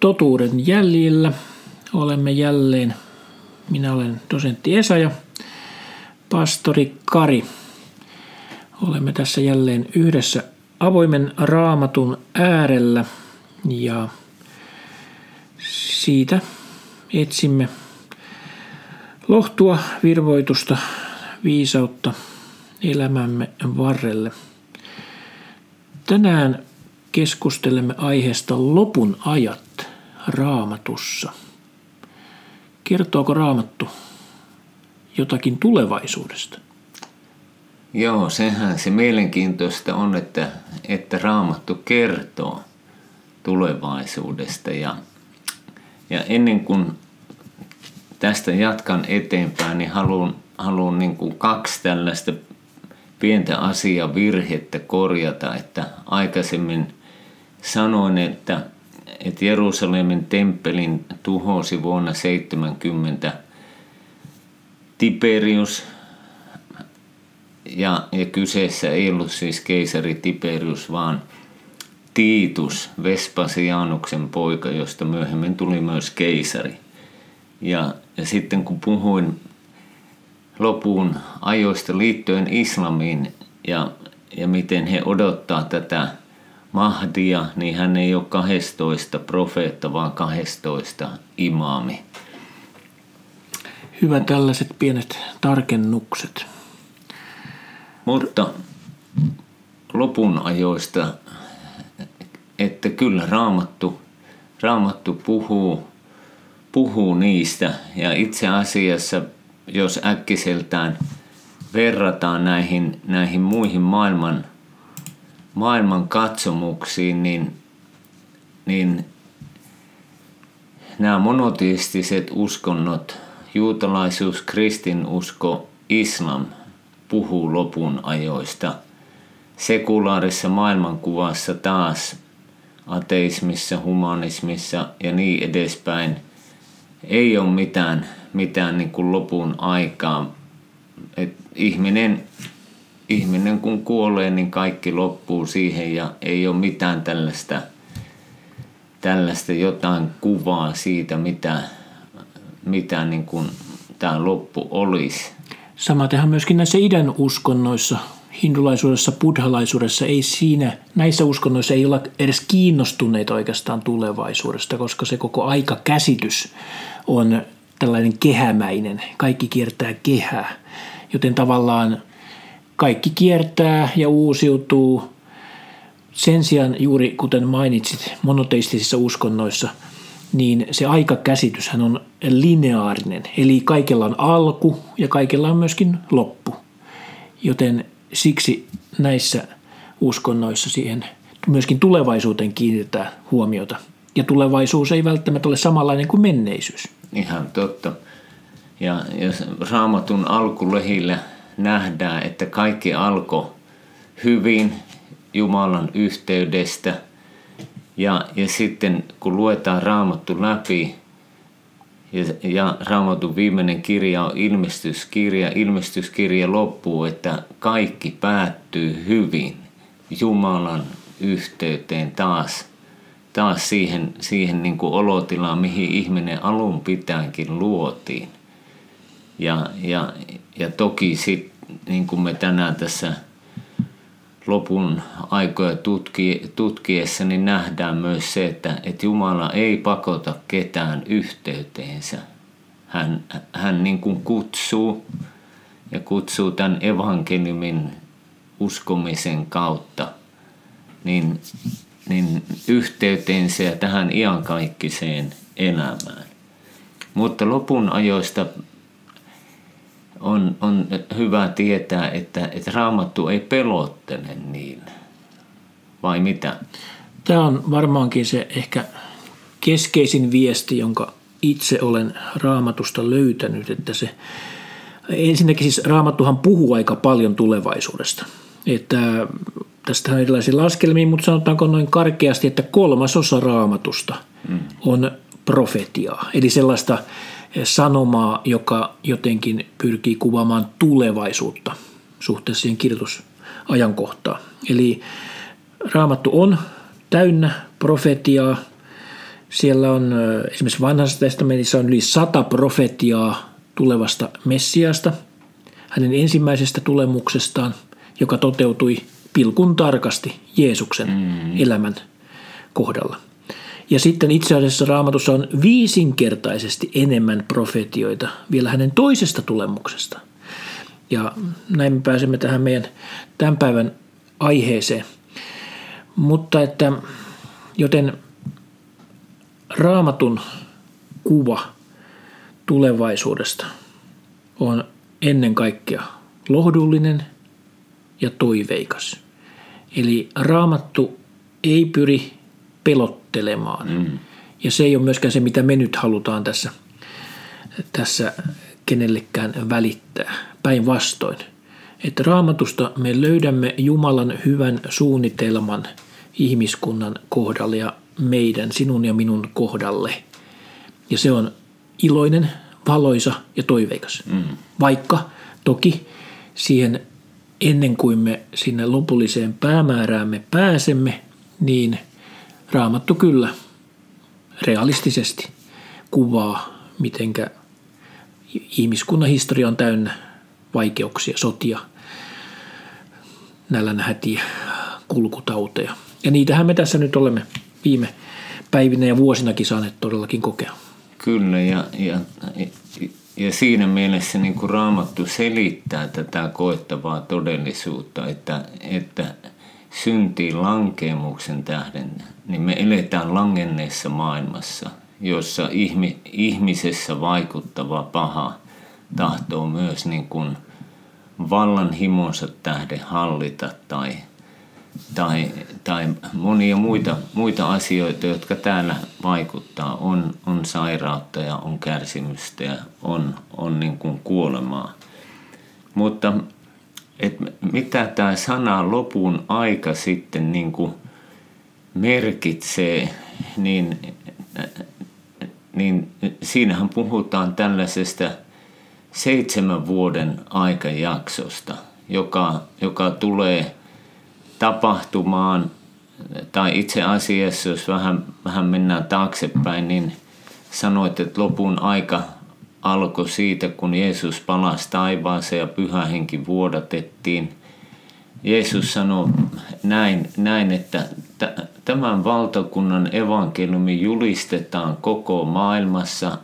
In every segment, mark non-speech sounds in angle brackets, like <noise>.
totuuden jäljillä. Olemme jälleen, minä olen dosentti Esa ja pastori Kari. Olemme tässä jälleen yhdessä avoimen raamatun äärellä ja siitä etsimme lohtua, virvoitusta, viisautta elämämme varrelle. Tänään keskustelemme aiheesta lopun ajat raamatussa. Kertooko raamattu jotakin tulevaisuudesta? Joo, sehän se mielenkiintoista on, että, että raamattu kertoo tulevaisuudesta. Ja, ja ennen kuin tästä jatkan eteenpäin, niin haluan, haluan niin kuin kaksi tällaista pientä asiavirhettä korjata, että aikaisemmin sanoin, että, että Jerusalemin temppelin tuhosi vuonna 70 Tiberius, ja, ja kyseessä ei ollut siis keisari Tiberius, vaan Tiitus, Vespasianuksen poika, josta myöhemmin tuli myös keisari. Ja, ja sitten kun puhuin lopun ajoista liittyen islamiin ja, ja miten he odottaa tätä Mahdia, niin hän ei ole 12 profeetta, vaan 12 imaami. Hyvä tällaiset pienet tarkennukset. Mutta lopun ajoista, että kyllä raamattu, raamattu puhuu, puhuu niistä ja itse asiassa jos äkkiseltään verrataan näihin, näihin muihin maailman, maailman katsomuksiin, niin, niin nämä monoteistiset uskonnot, juutalaisuus, kristinusko, islam puhuu lopun ajoista. Sekulaarissa maailmankuvassa taas ateismissa, humanismissa ja niin edespäin ei ole mitään mitään niin kuin lopun aikaa. Et ihminen, ihminen kun kuolee, niin kaikki loppuu siihen ja ei ole mitään tällaista, tällaista jotain kuvaa siitä, mitä, mitä niin kuin tämä loppu olisi. Samatenhan myöskin näissä idän uskonnoissa, hindulaisuudessa, buddhalaisuudessa, ei siinä, näissä uskonnoissa ei olla edes kiinnostuneita oikeastaan tulevaisuudesta, koska se koko aikakäsitys on tällainen kehämäinen. Kaikki kiertää kehää, joten tavallaan kaikki kiertää ja uusiutuu. Sen sijaan juuri kuten mainitsit monoteistisissa uskonnoissa, niin se aikakäsityshän on lineaarinen. Eli kaikella on alku ja kaikella on myöskin loppu. Joten siksi näissä uskonnoissa siihen myöskin tulevaisuuteen kiinnitetään huomiota. Ja tulevaisuus ei välttämättä ole samanlainen kuin menneisyys. Ihan totta. Ja jos raamatun alkulehillä nähdään, että kaikki alkoi hyvin Jumalan yhteydestä. Ja, ja sitten kun luetaan raamattu läpi, ja, ja raamatun viimeinen kirja on ilmestyskirja, ilmestyskirja loppuu, että kaikki päättyy hyvin Jumalan yhteyteen taas taas siihen, siihen niin kuin olotilaan, mihin ihminen alun pitäänkin luotiin. Ja, ja, ja toki sit, niin kuin me tänään tässä lopun aikoja tutki, tutkiessa, niin nähdään myös se, että, että Jumala ei pakota ketään yhteyteensä. Hän, hän niin kuin kutsuu ja kutsuu tämän evankeliumin uskomisen kautta, niin niin yhteyteensä ja tähän iankaikkiseen elämään. Mutta lopun ajoista on, on hyvä tietää, että, että raamattu ei pelottele niin. Vai mitä? Tämä on varmaankin se ehkä keskeisin viesti, jonka itse olen raamatusta löytänyt, että se ensinnäkin siis raamattuhan puhuu aika paljon tulevaisuudesta. Että tästä on erilaisia laskelmia, mutta sanotaanko noin karkeasti, että kolmasosa raamatusta mm. on profetiaa. Eli sellaista sanomaa, joka jotenkin pyrkii kuvaamaan tulevaisuutta suhteessa siihen kirjoitusajankohtaan. Eli raamattu on täynnä profetiaa Siellä on esimerkiksi vanhassa testamentissa on yli sata profetiaa tulevasta Messiasta, hänen ensimmäisestä tulemuksestaan, joka toteutui pilkun tarkasti Jeesuksen mm. elämän kohdalla. Ja sitten itse asiassa raamatussa on viisinkertaisesti enemmän profetioita vielä hänen toisesta tulemuksesta. Ja näin me pääsemme tähän meidän tämän päivän aiheeseen. Mutta että, joten raamatun kuva tulevaisuudesta on ennen kaikkea lohdullinen ja toiveikas. Eli raamattu ei pyri pelottelemaan. Mm. Ja se ei ole myöskään se, mitä me nyt halutaan tässä, tässä kenellekään välittää. Päinvastoin. Että raamatusta me löydämme Jumalan hyvän suunnitelman ihmiskunnan kohdalle ja meidän, sinun ja minun kohdalle. Ja se on iloinen, valoisa ja toiveikas. Mm. Vaikka toki siihen ennen kuin me sinne lopulliseen päämääräämme pääsemme, niin Raamattu kyllä realistisesti kuvaa, mitenkä ihmiskunnan historia on täynnä vaikeuksia, sotia, nälänhätiä, kulkutauteja. Ja niitähän me tässä nyt olemme viime päivinä ja vuosinakin saaneet todellakin kokea. Kyllä, ja, ja, ja siinä mielessä niin kuin Raamattu selittää tätä koettavaa todellisuutta, että, että syntiin lankeemuksen tähden, niin me eletään langenneessa maailmassa, jossa ihmi, ihmisessä vaikuttava paha tahtoo myös niin kuin vallan himonsa tähden hallita tai, tai, tai monia muita, muita asioita, jotka täällä vaikuttaa. On, on sairautta ja on kärsimystä ja on, on niin kuin kuolemaa. Mutta että mitä tämä sana lopun aika sitten niin kuin merkitsee, niin, niin siinähän puhutaan tällaisesta seitsemän vuoden aikajaksosta, joka, joka tulee tapahtumaan, tai itse asiassa jos vähän, vähän mennään taaksepäin, niin sanoit, että lopun aika alkoi siitä, kun Jeesus palasi taivaaseen ja pyhä henki vuodatettiin. Jeesus sanoi näin, näin että tämän valtakunnan evankeliumi julistetaan koko maailmassa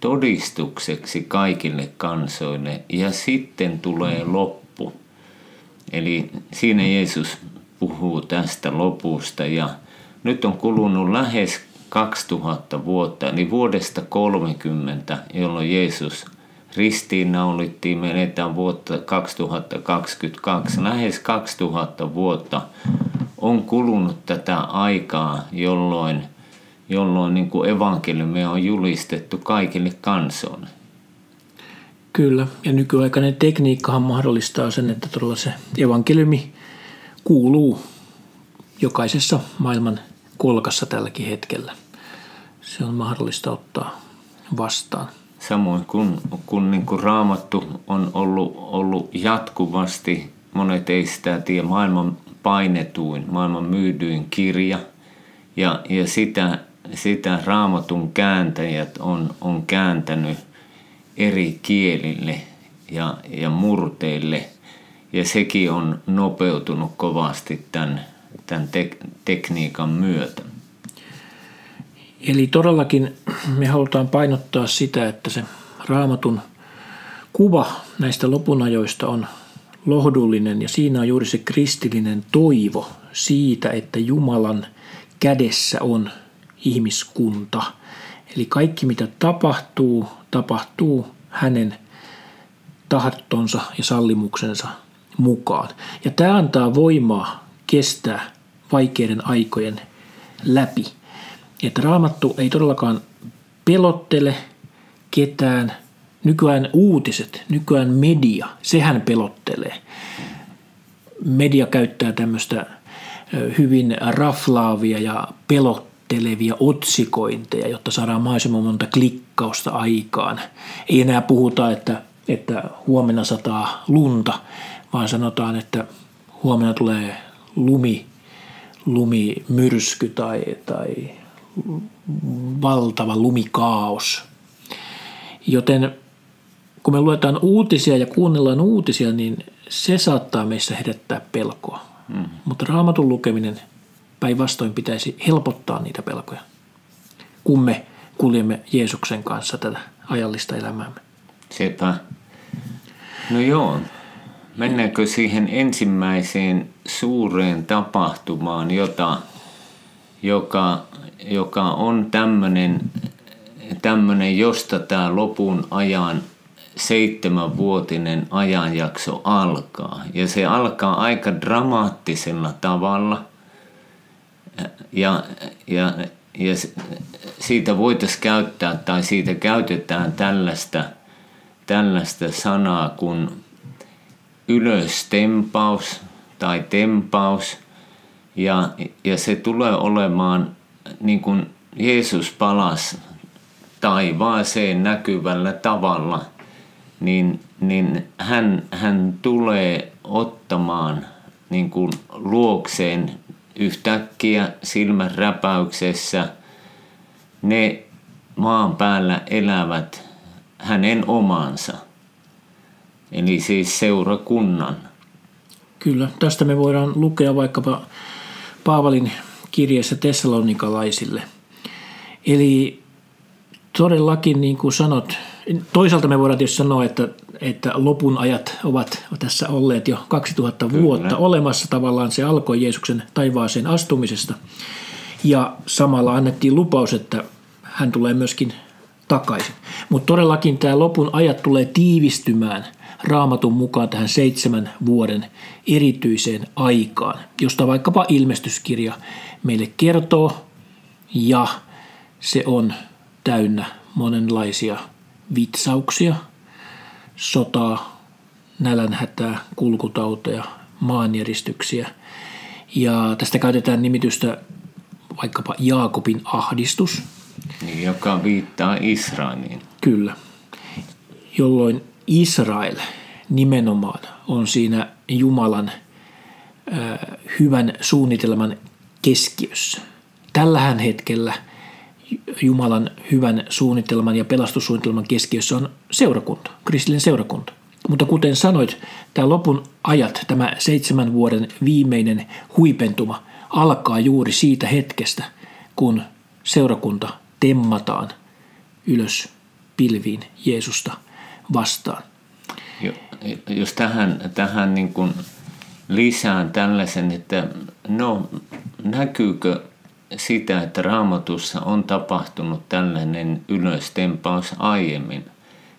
todistukseksi kaikille kansoille ja sitten tulee loppu. Eli siinä Jeesus puhuu tästä lopusta ja nyt on kulunut lähes 2000 vuotta, eli vuodesta 30, jolloin Jeesus ristiinnaulittiin, me eletään vuotta 2022, lähes 2000 vuotta on kulunut tätä aikaa, jolloin, jolloin niin kuin evankeliumi on julistettu kaikille kansoille. Kyllä, ja nykyaikainen tekniikkahan mahdollistaa sen, että todella se evankeliumi kuuluu jokaisessa maailman kolkassa tälläkin hetkellä. Se on mahdollista ottaa vastaan. Samoin kun, kun niin kuin raamattu on ollut, ollut jatkuvasti, monet ei sitä tiedä, maailman painetuin, maailman myydyin kirja. Ja, ja sitä, sitä raamatun kääntäjät on, on kääntänyt eri kielille ja, ja murteille. Ja sekin on nopeutunut kovasti tämän, tämän tek, tekniikan myötä. Eli todellakin me halutaan painottaa sitä, että se raamatun kuva näistä lopunajoista on lohdullinen ja siinä on juuri se kristillinen toivo siitä, että Jumalan kädessä on ihmiskunta. Eli kaikki mitä tapahtuu, tapahtuu hänen tahtonsa ja sallimuksensa mukaan. Ja tämä antaa voimaa kestää vaikeiden aikojen läpi. Että raamattu ei todellakaan pelottele ketään. Nykyään uutiset, nykyään media, sehän pelottelee. Media käyttää tämmöistä hyvin raflaavia ja pelottelevia otsikointeja, jotta saadaan mahdollisimman monta klikkausta aikaan. Ei enää puhuta, että, että huomenna sataa lunta, vaan sanotaan, että huomenna tulee lumi, lumimyrsky tai, tai valtava lumikaos. Joten kun me luetaan uutisia ja kuunnellaan uutisia, niin se saattaa meissä herättää pelkoa. Mm. Mutta raamatun lukeminen päinvastoin pitäisi helpottaa niitä pelkoja, kun me kuljemme Jeesuksen kanssa tätä ajallista elämäämme. Sepä. No joo, mennäänkö siihen ensimmäiseen suureen tapahtumaan, jota, joka, joka on tämmöinen, tämmöinen, josta tämä lopun ajan seitsemänvuotinen ajanjakso alkaa. Ja se alkaa aika dramaattisella tavalla. Ja, ja, ja siitä voitaisiin käyttää tai siitä käytetään tällaista, tällaista sanaa kuin ylöstempaus tai tempaus. Ja, ja se tulee olemaan niin kuin Jeesus palasi taivaaseen näkyvällä tavalla – niin, niin hän, hän tulee ottamaan niin kuin luokseen yhtäkkiä silmän räpäyksessä ne maan päällä elävät hänen omansa, eli siis seurakunnan. Kyllä, tästä me voidaan lukea vaikkapa Paavalin kirjeessä Tessalonikalaisille. Eli todellakin, niin kuin sanot, toisaalta me voidaan tietysti sanoa, että, että lopun ajat ovat tässä olleet jo 2000 Kyllä. vuotta olemassa. Tavallaan se alkoi Jeesuksen taivaaseen astumisesta. Ja samalla annettiin lupaus, että hän tulee myöskin takaisin. Mutta todellakin tämä lopun ajat tulee tiivistymään raamatun mukaan tähän seitsemän vuoden erityiseen aikaan, josta vaikkapa ilmestyskirja meille kertoo, ja se on täynnä monenlaisia vitsauksia, sotaa, nälänhätää, kulkutauteja, maanjäristyksiä. Ja tästä käytetään nimitystä vaikkapa Jaakobin ahdistus. Joka viittaa Israeliin. Kyllä, jolloin Israel nimenomaan on siinä Jumalan hyvän suunnitelman keskiössä. Tällähän hetkellä – Jumalan hyvän suunnitelman ja pelastussuunnitelman keskiössä on seurakunta, kristillinen seurakunta. Mutta kuten sanoit, tämä lopun ajat, tämä seitsemän vuoden viimeinen huipentuma alkaa juuri siitä hetkestä, kun seurakunta temmataan ylös pilviin Jeesusta vastaan. Jos tähän, tähän niin kuin lisään tällaisen, että no näkyykö sitä, että raamatussa on tapahtunut tällainen ylöstempaus aiemmin.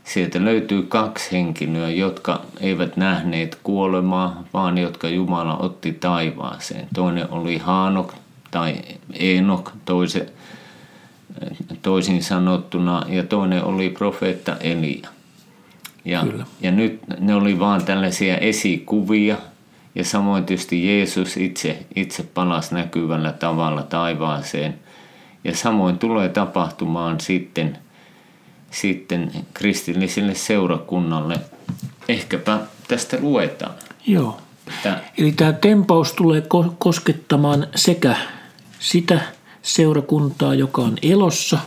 Sieltä löytyy kaksi henkilöä, jotka eivät nähneet kuolemaa, vaan jotka Jumala otti taivaaseen. Toinen oli Haanok tai Enok toise, toisin sanottuna, ja toinen oli profeetta Elia. Ja, ja nyt ne oli vaan tällaisia esikuvia, ja samoin tietysti Jeesus itse, itse palasi näkyvällä tavalla taivaaseen. Ja samoin tulee tapahtumaan sitten, sitten kristilliselle seurakunnalle. Ehkäpä tästä luetaan. Joo. Että... Eli tämä tempaus tulee koskettamaan sekä sitä seurakuntaa, joka on elossa,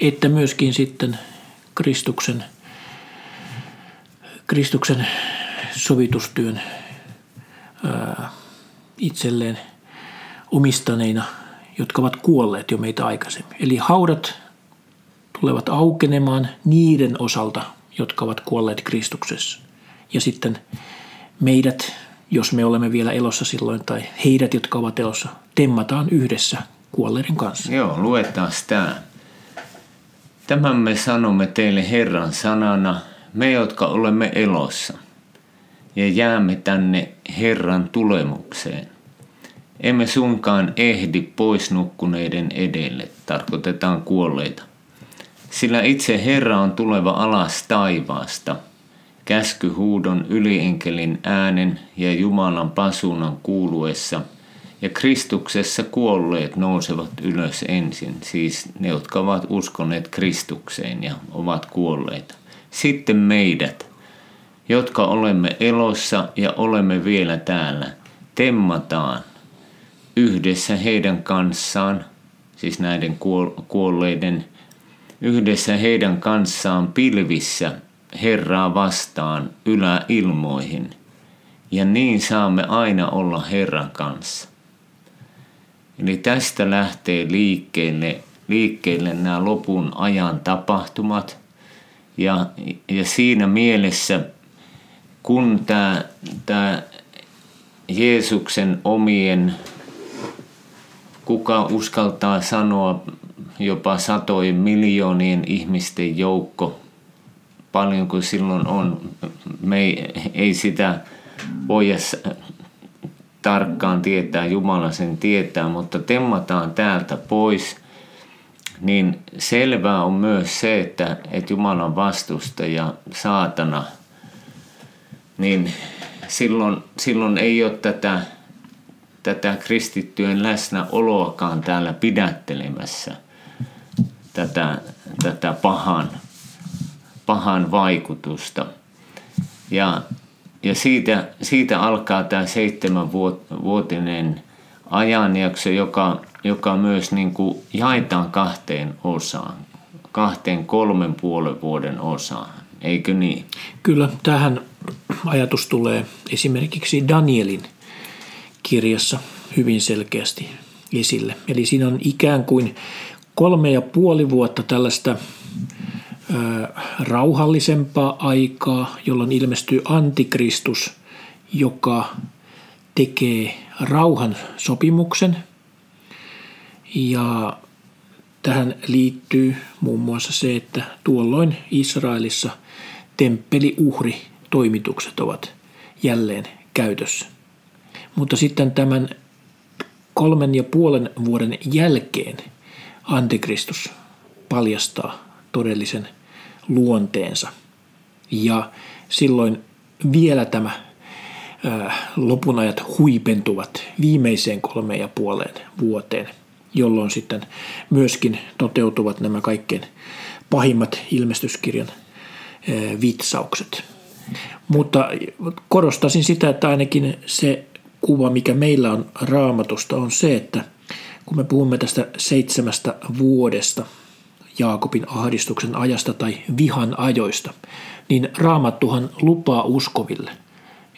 että myöskin sitten Kristuksen, Kristuksen sovitustyön itselleen omistaneina, jotka ovat kuolleet jo meitä aikaisemmin. Eli haudat tulevat aukenemaan niiden osalta, jotka ovat kuolleet Kristuksessa. Ja sitten meidät, jos me olemme vielä elossa silloin, tai heidät, jotka ovat elossa, temmataan yhdessä kuolleiden kanssa. Joo, luetaan tämä. Tämän me sanomme teille Herran sanana, me jotka olemme elossa – ja jäämme tänne Herran tulemukseen. Emme suinkaan ehdi pois nukkuneiden edelle, tarkoitetaan kuolleita. Sillä itse Herra on tuleva alas taivaasta, käskyhuudon ylienkelin äänen ja Jumalan pasunan kuuluessa, ja Kristuksessa kuolleet nousevat ylös ensin, siis ne, jotka ovat uskoneet Kristukseen ja ovat kuolleita. Sitten meidät, jotka olemme elossa ja olemme vielä täällä, temmataan yhdessä heidän kanssaan siis näiden kuolleiden, yhdessä heidän kanssaan pilvissä Herraa vastaan yläilmoihin, ja niin saamme aina olla Herran kanssa. Eli tästä lähtee liikkeelle, liikkeelle nämä lopun ajan tapahtumat, ja, ja siinä mielessä, kun tämä, tämä Jeesuksen omien, kuka uskaltaa sanoa jopa satojen miljoonien ihmisten joukko, paljon kuin silloin on, me ei, ei sitä voi tarkkaan tietää, Jumala sen tietää, mutta temmataan täältä pois, niin selvää on myös se, että, että Jumalan vastustaja, saatana, niin silloin, silloin ei ole tätä, tätä kristittyjen läsnäoloakaan täällä pidättelemässä tätä, tätä pahan, pahan vaikutusta. Ja, ja siitä, siitä alkaa tämä seitsemänvuotinen ajanjakso, joka, joka myös niin kuin jaetaan kahteen osaan, kahteen kolmen puolen vuoden osaan, eikö niin? Kyllä, tähän ajatus tulee esimerkiksi Danielin kirjassa hyvin selkeästi esille. Eli siinä on ikään kuin kolme ja puoli vuotta tällaista ö, rauhallisempaa aikaa, jolloin ilmestyy antikristus, joka tekee rauhan sopimuksen. Ja tähän liittyy muun muassa se, että tuolloin Israelissa temppeliuhri toimitukset ovat jälleen käytössä. Mutta sitten tämän kolmen ja puolen vuoden jälkeen antikristus paljastaa todellisen luonteensa. Ja silloin vielä tämä lopun ajat huipentuvat viimeiseen kolmeen ja puoleen vuoteen, jolloin sitten myöskin toteutuvat nämä kaikkein pahimmat ilmestyskirjan vitsaukset. Mutta korostaisin sitä, että ainakin se kuva, mikä meillä on raamatusta, on se, että kun me puhumme tästä seitsemästä vuodesta, Jaakobin ahdistuksen ajasta tai vihan ajoista, niin raamattuhan lupaa uskoville,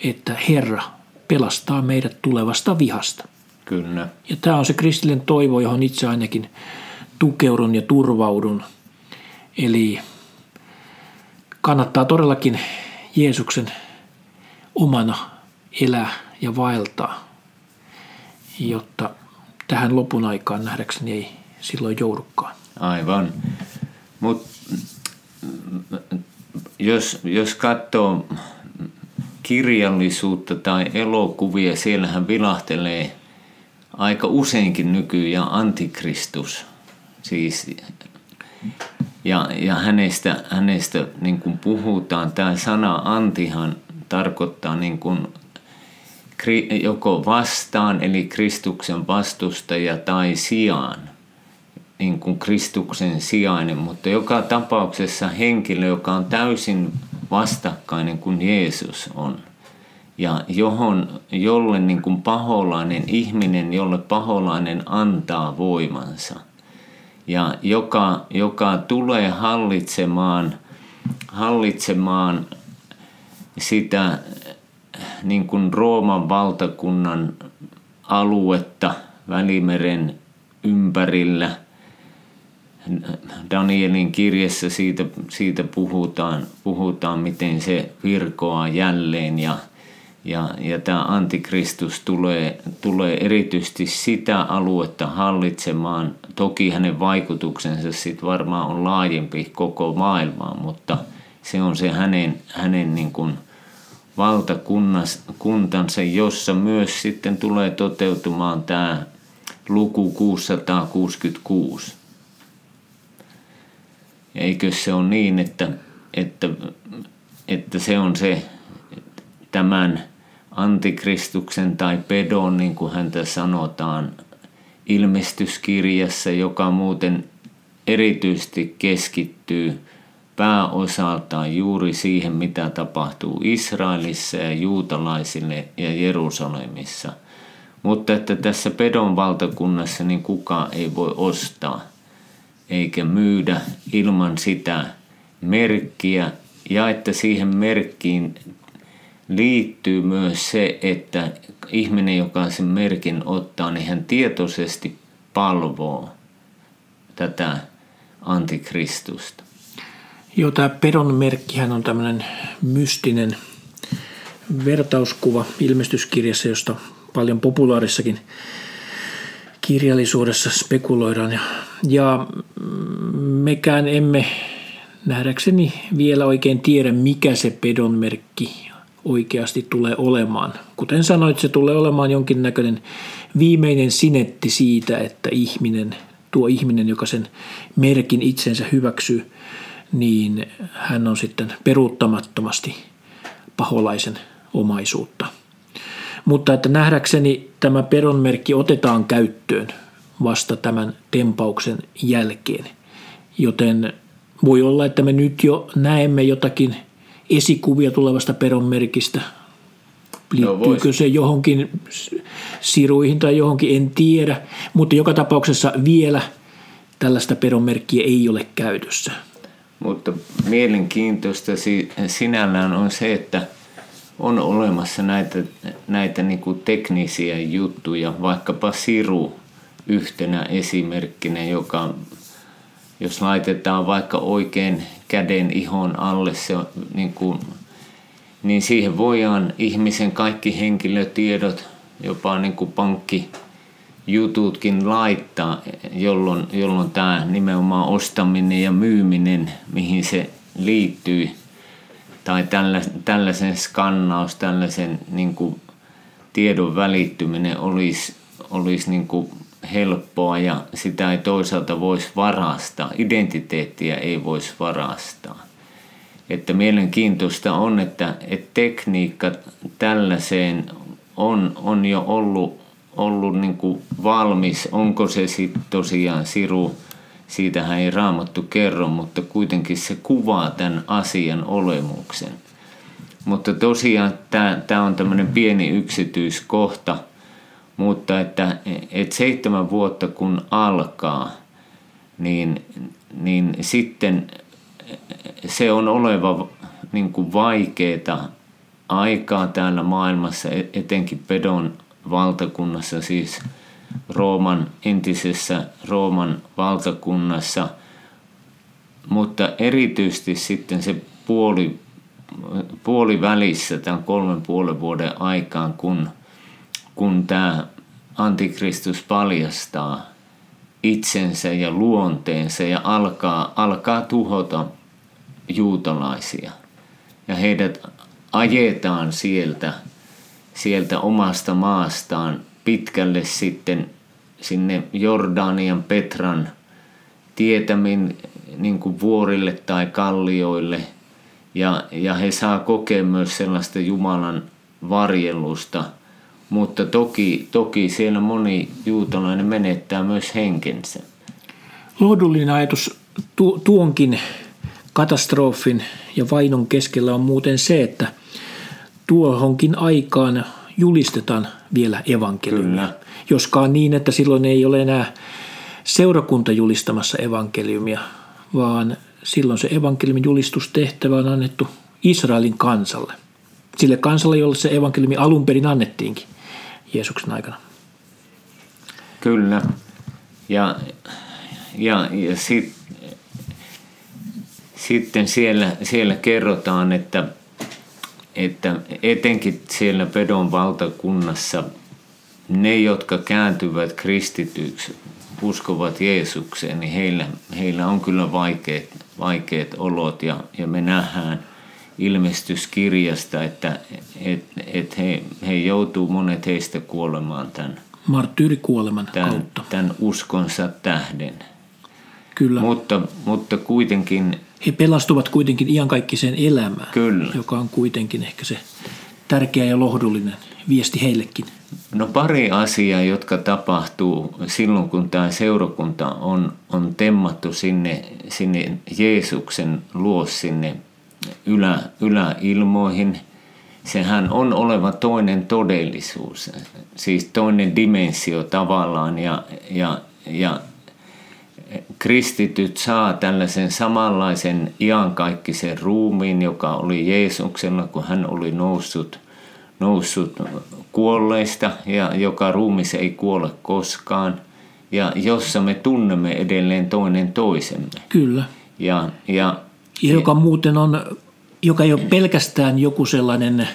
että Herra pelastaa meidät tulevasta vihasta. Kyllä. Ja tämä on se kristillinen toivo, johon itse ainakin tukeudun ja turvaudun. Eli kannattaa todellakin Jeesuksen omana elää ja vaeltaa, jotta tähän lopun aikaan nähdäkseni ei silloin joudukaan. Aivan. Mutta jos, jos katsoo kirjallisuutta tai elokuvia, siellähän vilahtelee aika useinkin nykyään antikristus. Siis ja, ja hänestä, hänestä niin kuin puhutaan, tämä sana antihan tarkoittaa niin kuin joko vastaan, eli Kristuksen vastustaja, tai sijaan, niin kuin Kristuksen sijainen, mutta joka tapauksessa henkilö, joka on täysin vastakkainen kuin Jeesus on. Ja johon, jolle niin kuin paholainen ihminen, jolle paholainen antaa voimansa – ja joka, joka tulee hallitsemaan, hallitsemaan sitä niin kuin Rooman valtakunnan aluetta Välimeren ympärillä. Danielin kirjassa siitä, siitä puhutaan, puhutaan, miten se virkoaa jälleen ja, ja, ja tämä antikristus tulee, tulee erityisesti sitä aluetta hallitsemaan. Toki hänen vaikutuksensa sitten varmaan on laajempi koko maailmaan, mutta se on se hänen, hänen niin kuin valtakuntansa, jossa myös sitten tulee toteutumaan tämä luku 666. Eikö se ole niin, että, että, että se on se tämän antikristuksen tai pedon, niin kuin häntä sanotaan ilmestyskirjassa, joka muuten erityisesti keskittyy pääosaltaan juuri siihen, mitä tapahtuu Israelissa ja juutalaisille ja Jerusalemissa. Mutta että tässä pedon valtakunnassa niin kukaan ei voi ostaa eikä myydä ilman sitä merkkiä ja että siihen merkkiin liittyy myös se, että ihminen, joka sen merkin ottaa, niin hän tietoisesti palvoo tätä antikristusta. Joo, tämä pedon merkkihän on tämmöinen mystinen vertauskuva ilmestyskirjassa, josta paljon populaarissakin kirjallisuudessa spekuloidaan. Ja, mekään emme nähdäkseni vielä oikein tiedä, mikä se pedon merkki oikeasti tulee olemaan. Kuten sanoit, se tulee olemaan jonkinnäköinen viimeinen sinetti siitä, että ihminen, tuo ihminen, joka sen merkin itsensä hyväksyy, niin hän on sitten peruuttamattomasti paholaisen omaisuutta. Mutta että nähdäkseni tämä peronmerkki otetaan käyttöön vasta tämän tempauksen jälkeen. Joten voi olla, että me nyt jo näemme jotakin esikuvia tulevasta peronmerkistä. Liittyykö se johonkin siruihin tai johonkin, en tiedä. Mutta joka tapauksessa vielä tällaista peronmerkkiä ei ole käytössä. Mutta mielenkiintoista sinällään on se, että – on olemassa näitä, näitä niin kuin teknisiä juttuja, vaikkapa siru yhtenä esimerkkinä, joka jos laitetaan vaikka oikein käden ihon alle, se, niin, kuin, niin siihen voidaan ihmisen kaikki henkilötiedot, jopa niin kuin pankkijututkin laittaa, jolloin, jolloin tämä nimenomaan ostaminen ja myyminen, mihin se liittyy – tai tällaisen skannaus, tällaisen niin kuin tiedon välittyminen olisi, olisi niin kuin helppoa ja sitä ei toisaalta voisi varastaa. Identiteettiä ei voisi varastaa. Että mielenkiintoista on, että, että tekniikka tällaiseen on, on jo ollut, ollut niin kuin valmis. Onko se sitten tosiaan siru siitähän ei raamattu kerro, mutta kuitenkin se kuvaa tämän asian olemuksen. Mutta tosiaan tämä on tämmöinen pieni yksityiskohta, mutta että, että seitsemän vuotta kun alkaa, niin, niin sitten se on oleva niin vaikeaa aikaa täällä maailmassa, etenkin pedon valtakunnassa siis – Rooman, entisessä Rooman valtakunnassa, mutta erityisesti sitten se puoli, puoli välissä tämän kolmen puolen vuoden aikaan, kun, kun tämä antikristus paljastaa itsensä ja luonteensa ja alkaa, alkaa tuhota juutalaisia. Ja heidät ajetaan sieltä, sieltä omasta maastaan pitkälle sitten sinne Jordanian Petran tietämin niin kuin vuorille tai kallioille. Ja, ja he saa kokea myös sellaista Jumalan varjelusta. Mutta toki, toki siellä moni juutalainen menettää myös henkensä. Lohdullinen ajatus tu, tuonkin katastrofin ja vainon keskellä on muuten se, että tuohonkin aikaan julistetaan vielä evankeliumia. Kyllä. Joskaan niin, että silloin ei ole enää seurakunta julistamassa evankeliumia, vaan silloin se evankeliumin julistustehtävä on annettu Israelin kansalle. Sille kansalle, jolle se evankeliumi alun perin annettiinkin Jeesuksen aikana. Kyllä. Ja, ja, ja sit, sitten siellä, siellä kerrotaan, että että etenkin siellä pedon valtakunnassa ne, jotka kääntyvät kristityksi, uskovat Jeesukseen, niin heillä, heillä on kyllä vaikeat, vaikeat olot ja, ja me nähdään ilmestyskirjasta, että et, et he, he joutuu monet heistä kuolemaan tämän, marttyyrikuoleman tämän, kautta. tämän uskonsa tähden. Kyllä. Mutta, mutta kuitenkin he pelastuvat kuitenkin iankaikkiseen elämään, Kyllä. joka on kuitenkin ehkä se tärkeä ja lohdullinen viesti heillekin. No pari asiaa, jotka tapahtuu silloin, kun tämä seurakunta on, on temmattu sinne, sinne Jeesuksen luo sinne ylä, yläilmoihin. sehän on oleva toinen todellisuus, siis toinen dimensio tavallaan ja, ja, ja kristityt saa tällaisen samanlaisen iankaikkisen ruumiin, joka oli Jeesuksella, kun hän oli noussut, noussut kuolleista ja joka ruumis ei kuole koskaan ja jossa me tunnemme edelleen toinen toisemme. Kyllä. Ja, ja, ja joka muuten on, joka ei ole pelkästään joku sellainen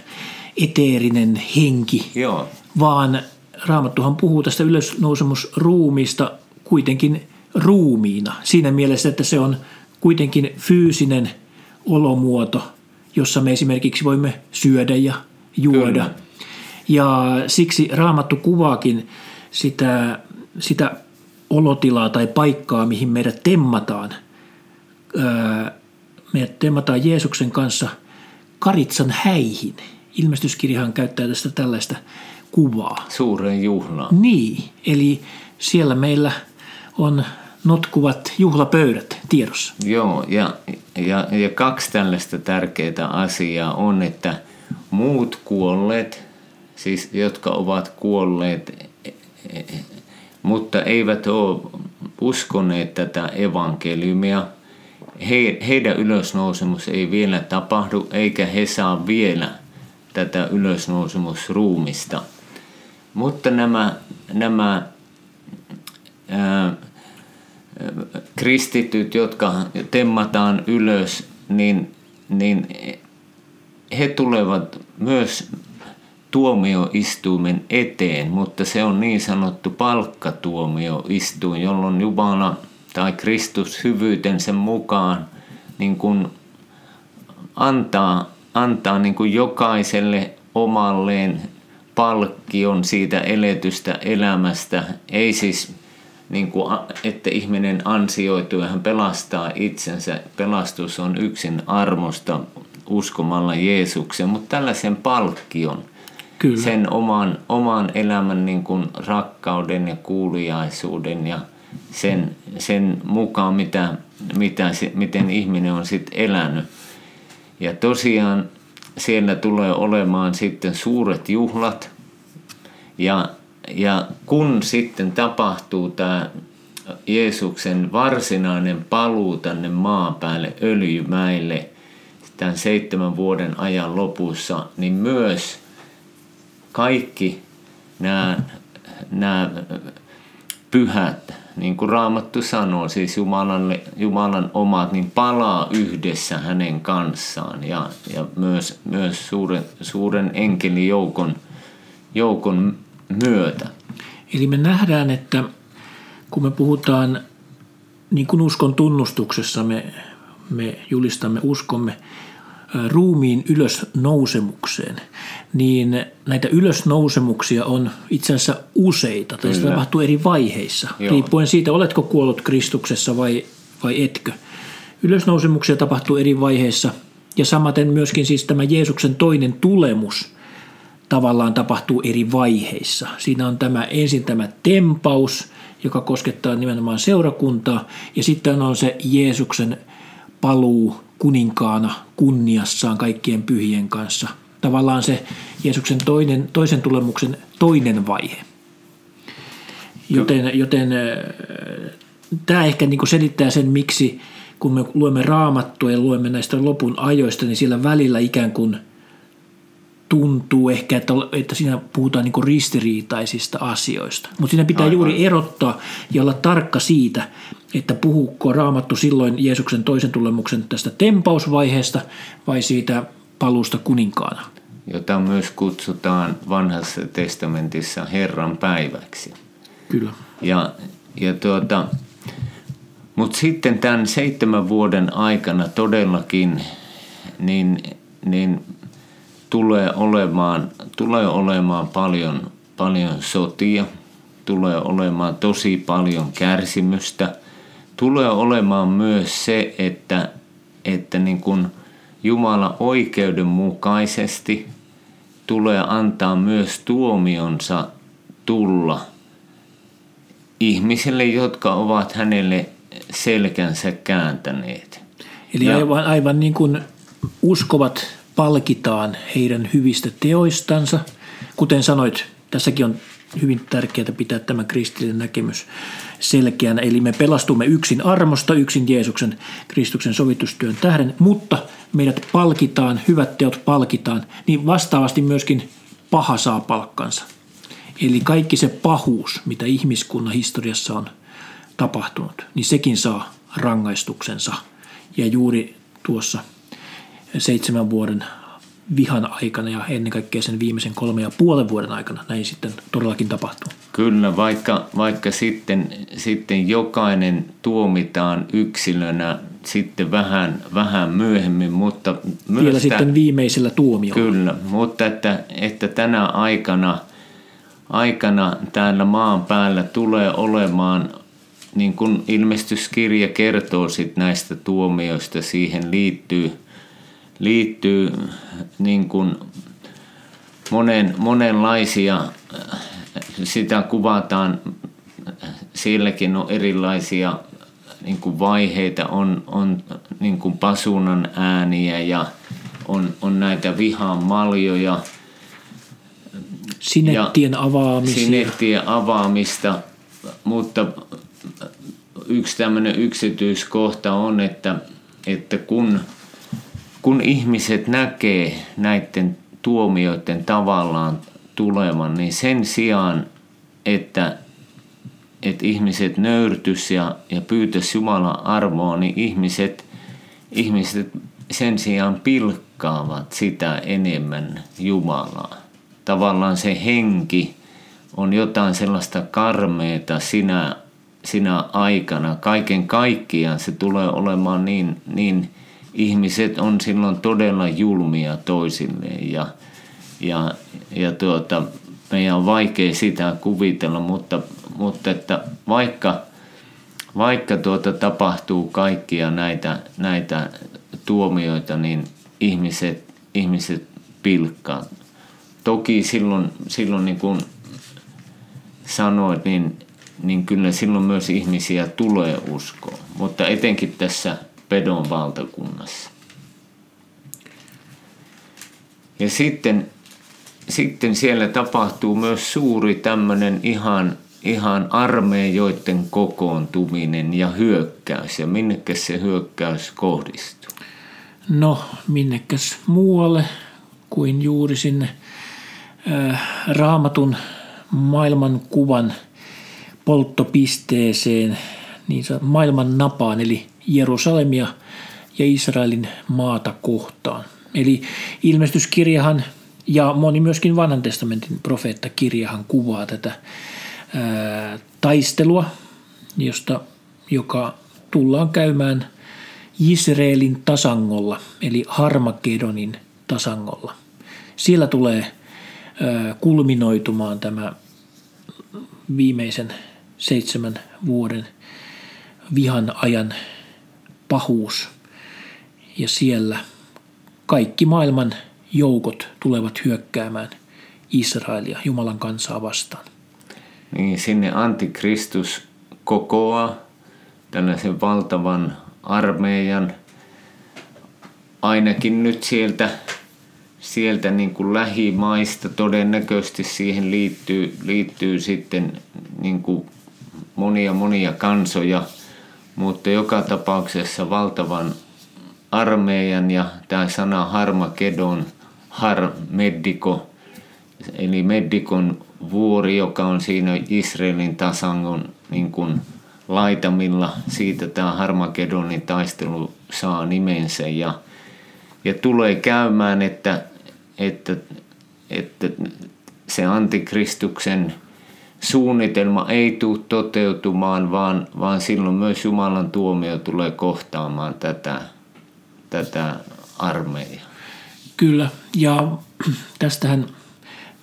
eteerinen henki, joo. vaan Raamattuhan puhuu tästä ylösnousemusruumista kuitenkin ruumiina. Siinä mielessä, että se on kuitenkin fyysinen olomuoto, jossa me esimerkiksi voimme syödä ja juoda. Kyllä. Ja siksi Raamattu kuvaakin sitä, sitä olotilaa tai paikkaa, mihin meidät temmataan. Meidät temmataan Jeesuksen kanssa Karitsan häihin. Ilmestyskirjahan käyttää tästä tällaista kuvaa. Suuren juhlaan. Niin, eli siellä meillä on notkuvat juhlapöydät tiedossa. Joo, ja, ja, ja kaksi tällaista tärkeää asiaa on, että muut kuolleet, siis jotka ovat kuolleet, mutta eivät ole uskoneet tätä evankeliumia, he, heidän ylösnousemus ei vielä tapahdu, eikä he saa vielä tätä ylösnousemusruumista. Mutta nämä, nämä ää, kristityt, jotka temmataan ylös, niin, niin he tulevat myös tuomioistuimen eteen, mutta se on niin sanottu palkkatuomioistuin, jolloin Jumala tai Kristus hyvyytensä mukaan niin kuin antaa, antaa niin kuin jokaiselle omalleen palkkion siitä eletystä elämästä. Ei siis niin kuin, että ihminen ansioituu ja hän pelastaa itsensä. Pelastus on yksin armosta uskomalla Jeesuksen, mutta tällaisen palkkion, Kyllä. sen oman, oman elämän niin kuin rakkauden ja kuuliaisuuden ja sen, sen mukaan, mitä, mitä, miten ihminen on sitten elänyt. Ja tosiaan siellä tulee olemaan sitten suuret juhlat ja ja kun sitten tapahtuu tämä Jeesuksen varsinainen paluu tänne maan päälle öljymäille tämän seitsemän vuoden ajan lopussa, niin myös kaikki nämä, nämä pyhät, niin kuin Raamattu sanoo, siis Jumalan, Jumalan omat, niin palaa yhdessä hänen kanssaan ja, ja myös, myös suuren, suuren enkelijoukon joukon myötä. Eli me nähdään, että kun me puhutaan niin kuin uskon tunnustuksessa, me, me julistamme uskomme ruumiin ylösnousemukseen, niin näitä ylösnousemuksia on itse asiassa useita, tai se tapahtuu eri vaiheissa, Joo. riippuen siitä, oletko kuollut Kristuksessa vai, vai etkö. Ylösnousemuksia tapahtuu eri vaiheissa, ja samaten myöskin siis tämä Jeesuksen toinen tulemus – tavallaan tapahtuu eri vaiheissa. Siinä on tämä ensin tämä tempaus, joka koskettaa nimenomaan seurakuntaa, ja sitten on se Jeesuksen paluu kuninkaana kunniassaan kaikkien pyhien kanssa. Tavallaan se Jeesuksen toinen, toisen tulemuksen toinen vaihe. Joten, joten tämä ehkä niin selittää sen, miksi kun me luemme raamattua ja luemme näistä lopun ajoista, niin siellä välillä ikään kuin – tuntuu ehkä, että, että siinä puhutaan niin ristiriitaisista asioista. Mutta siinä pitää Aivan. juuri erottaa ja olla tarkka siitä, että puhuuko raamattu silloin Jeesuksen toisen tulemuksen tästä tempausvaiheesta vai siitä paluusta kuninkaana. Jota myös kutsutaan vanhassa testamentissa Herran päiväksi. Kyllä. Ja, ja tuota, mutta sitten tämän seitsemän vuoden aikana todellakin niin, niin tulee olemaan, tulee olemaan paljon, paljon sotia, tulee olemaan tosi paljon kärsimystä. Tulee olemaan myös se, että, että niin kuin Jumala oikeudenmukaisesti tulee antaa myös tuomionsa tulla ihmisille, jotka ovat hänelle selkänsä kääntäneet. Eli ja, aivan, aivan niin kuin uskovat palkitaan heidän hyvistä teoistansa. Kuten sanoit, tässäkin on hyvin tärkeää pitää tämä kristillinen näkemys selkeänä. Eli me pelastumme yksin armosta, yksin Jeesuksen Kristuksen sovitustyön tähden, mutta meidät palkitaan, hyvät teot palkitaan, niin vastaavasti myöskin paha saa palkkansa. Eli kaikki se pahuus, mitä ihmiskunnan historiassa on tapahtunut, niin sekin saa rangaistuksensa. Ja juuri tuossa seitsemän vuoden vihan aikana ja ennen kaikkea sen viimeisen kolme ja puolen vuoden aikana näin sitten todellakin tapahtuu. Kyllä, vaikka, vaikka sitten, sitten jokainen tuomitaan yksilönä sitten vähän, vähän myöhemmin, mutta myös Vielä sitten viimeisellä tuomiolla. Kyllä, mutta että, että tänä aikana, aikana täällä maan päällä tulee olemaan, niin kuin ilmestyskirja kertoo sit näistä tuomioista, siihen liittyy – liittyy niin kuin monen, monenlaisia, sitä kuvataan, sielläkin on erilaisia niin kuin vaiheita, on, on niin kuin pasunan ääniä ja on, on näitä vihan maljoja. Sinettien avaamisia. Sinettien avaamista, mutta yksi tämmöinen yksityiskohta on, että, että kun – kun ihmiset näkee näiden tuomioiden tavallaan tulevan, niin sen sijaan, että, että ihmiset nöyrtys ja, ja pyytäisi Jumalan armoa, niin ihmiset, ihmiset sen sijaan pilkkaavat sitä enemmän Jumalaa. Tavallaan se henki on jotain sellaista karmeeta sinä, sinä aikana. Kaiken kaikkiaan se tulee olemaan niin, niin – ihmiset on silloin todella julmia toisilleen ja, ja, ja tuota, meidän on vaikea sitä kuvitella, mutta, mutta että vaikka, vaikka tuota tapahtuu kaikkia näitä, näitä tuomioita, niin ihmiset, ihmiset pilkkaa. Toki silloin, silloin niin kuin sanoit, niin, niin kyllä silloin myös ihmisiä tulee uskoa. Mutta etenkin tässä Pedon valtakunnassa. Ja sitten, sitten siellä tapahtuu myös suuri tämmöinen ihan, ihan armeijoiden kokoontuminen ja hyökkäys. Ja minnekäs se hyökkäys kohdistuu? No, minnekäs muualle kuin juuri sinne äh, raamatun maailmankuvan polttopisteeseen, niin maailman napaan, eli Jerusalemia ja Israelin maata kohtaan. Eli ilmestyskirjahan ja moni myöskin vanhan testamentin profeettakirjahan kuvaa tätä ää, taistelua, josta, joka tullaan käymään Israelin tasangolla, eli Harmagedonin tasangolla. Siellä tulee ää, kulminoitumaan tämä viimeisen seitsemän vuoden vihan ajan pahuus. Ja siellä kaikki maailman joukot tulevat hyökkäämään Israelia, Jumalan kansaa vastaan. Niin, sinne antikristus kokoaa tällaisen valtavan armeijan, ainakin nyt sieltä, sieltä niin kuin lähimaista. Todennäköisesti siihen liittyy, liittyy sitten niin kuin monia monia kansoja – mutta joka tapauksessa valtavan armeijan ja tämä sana Harmakedon, Har Meddiko, eli Meddikon vuori, joka on siinä Israelin tasangon niin kuin laitamilla. Siitä tämä Harmagedonin taistelu saa nimensä ja, ja tulee käymään, että, että, että se antikristuksen suunnitelma ei tule toteutumaan, vaan, vaan silloin myös Jumalan tuomio tulee kohtaamaan tätä, tätä armeijaa. Kyllä, ja <clears throat> tästähän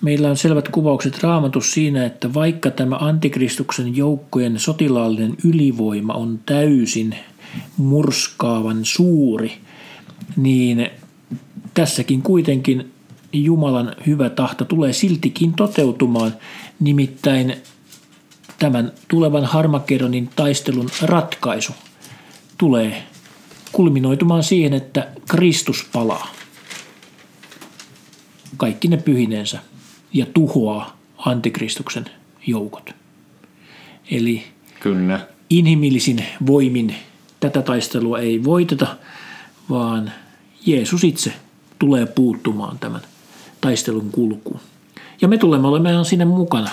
meillä on selvät kuvaukset raamatus siinä, että vaikka tämä antikristuksen joukkojen sotilaallinen ylivoima on täysin murskaavan suuri, niin tässäkin kuitenkin Jumalan hyvä tahto tulee siltikin toteutumaan, nimittäin tämän tulevan Harmagedonin taistelun ratkaisu tulee kulminoitumaan siihen, että Kristus palaa. kaikki ne pyhineensä ja tuhoaa antikristuksen joukot. Eli Kyllä. inhimillisin voimin tätä taistelua ei voiteta, vaan Jeesus itse tulee puuttumaan tämän taistelun kulkuun. Ja me tulemme olemaan siinä mukana.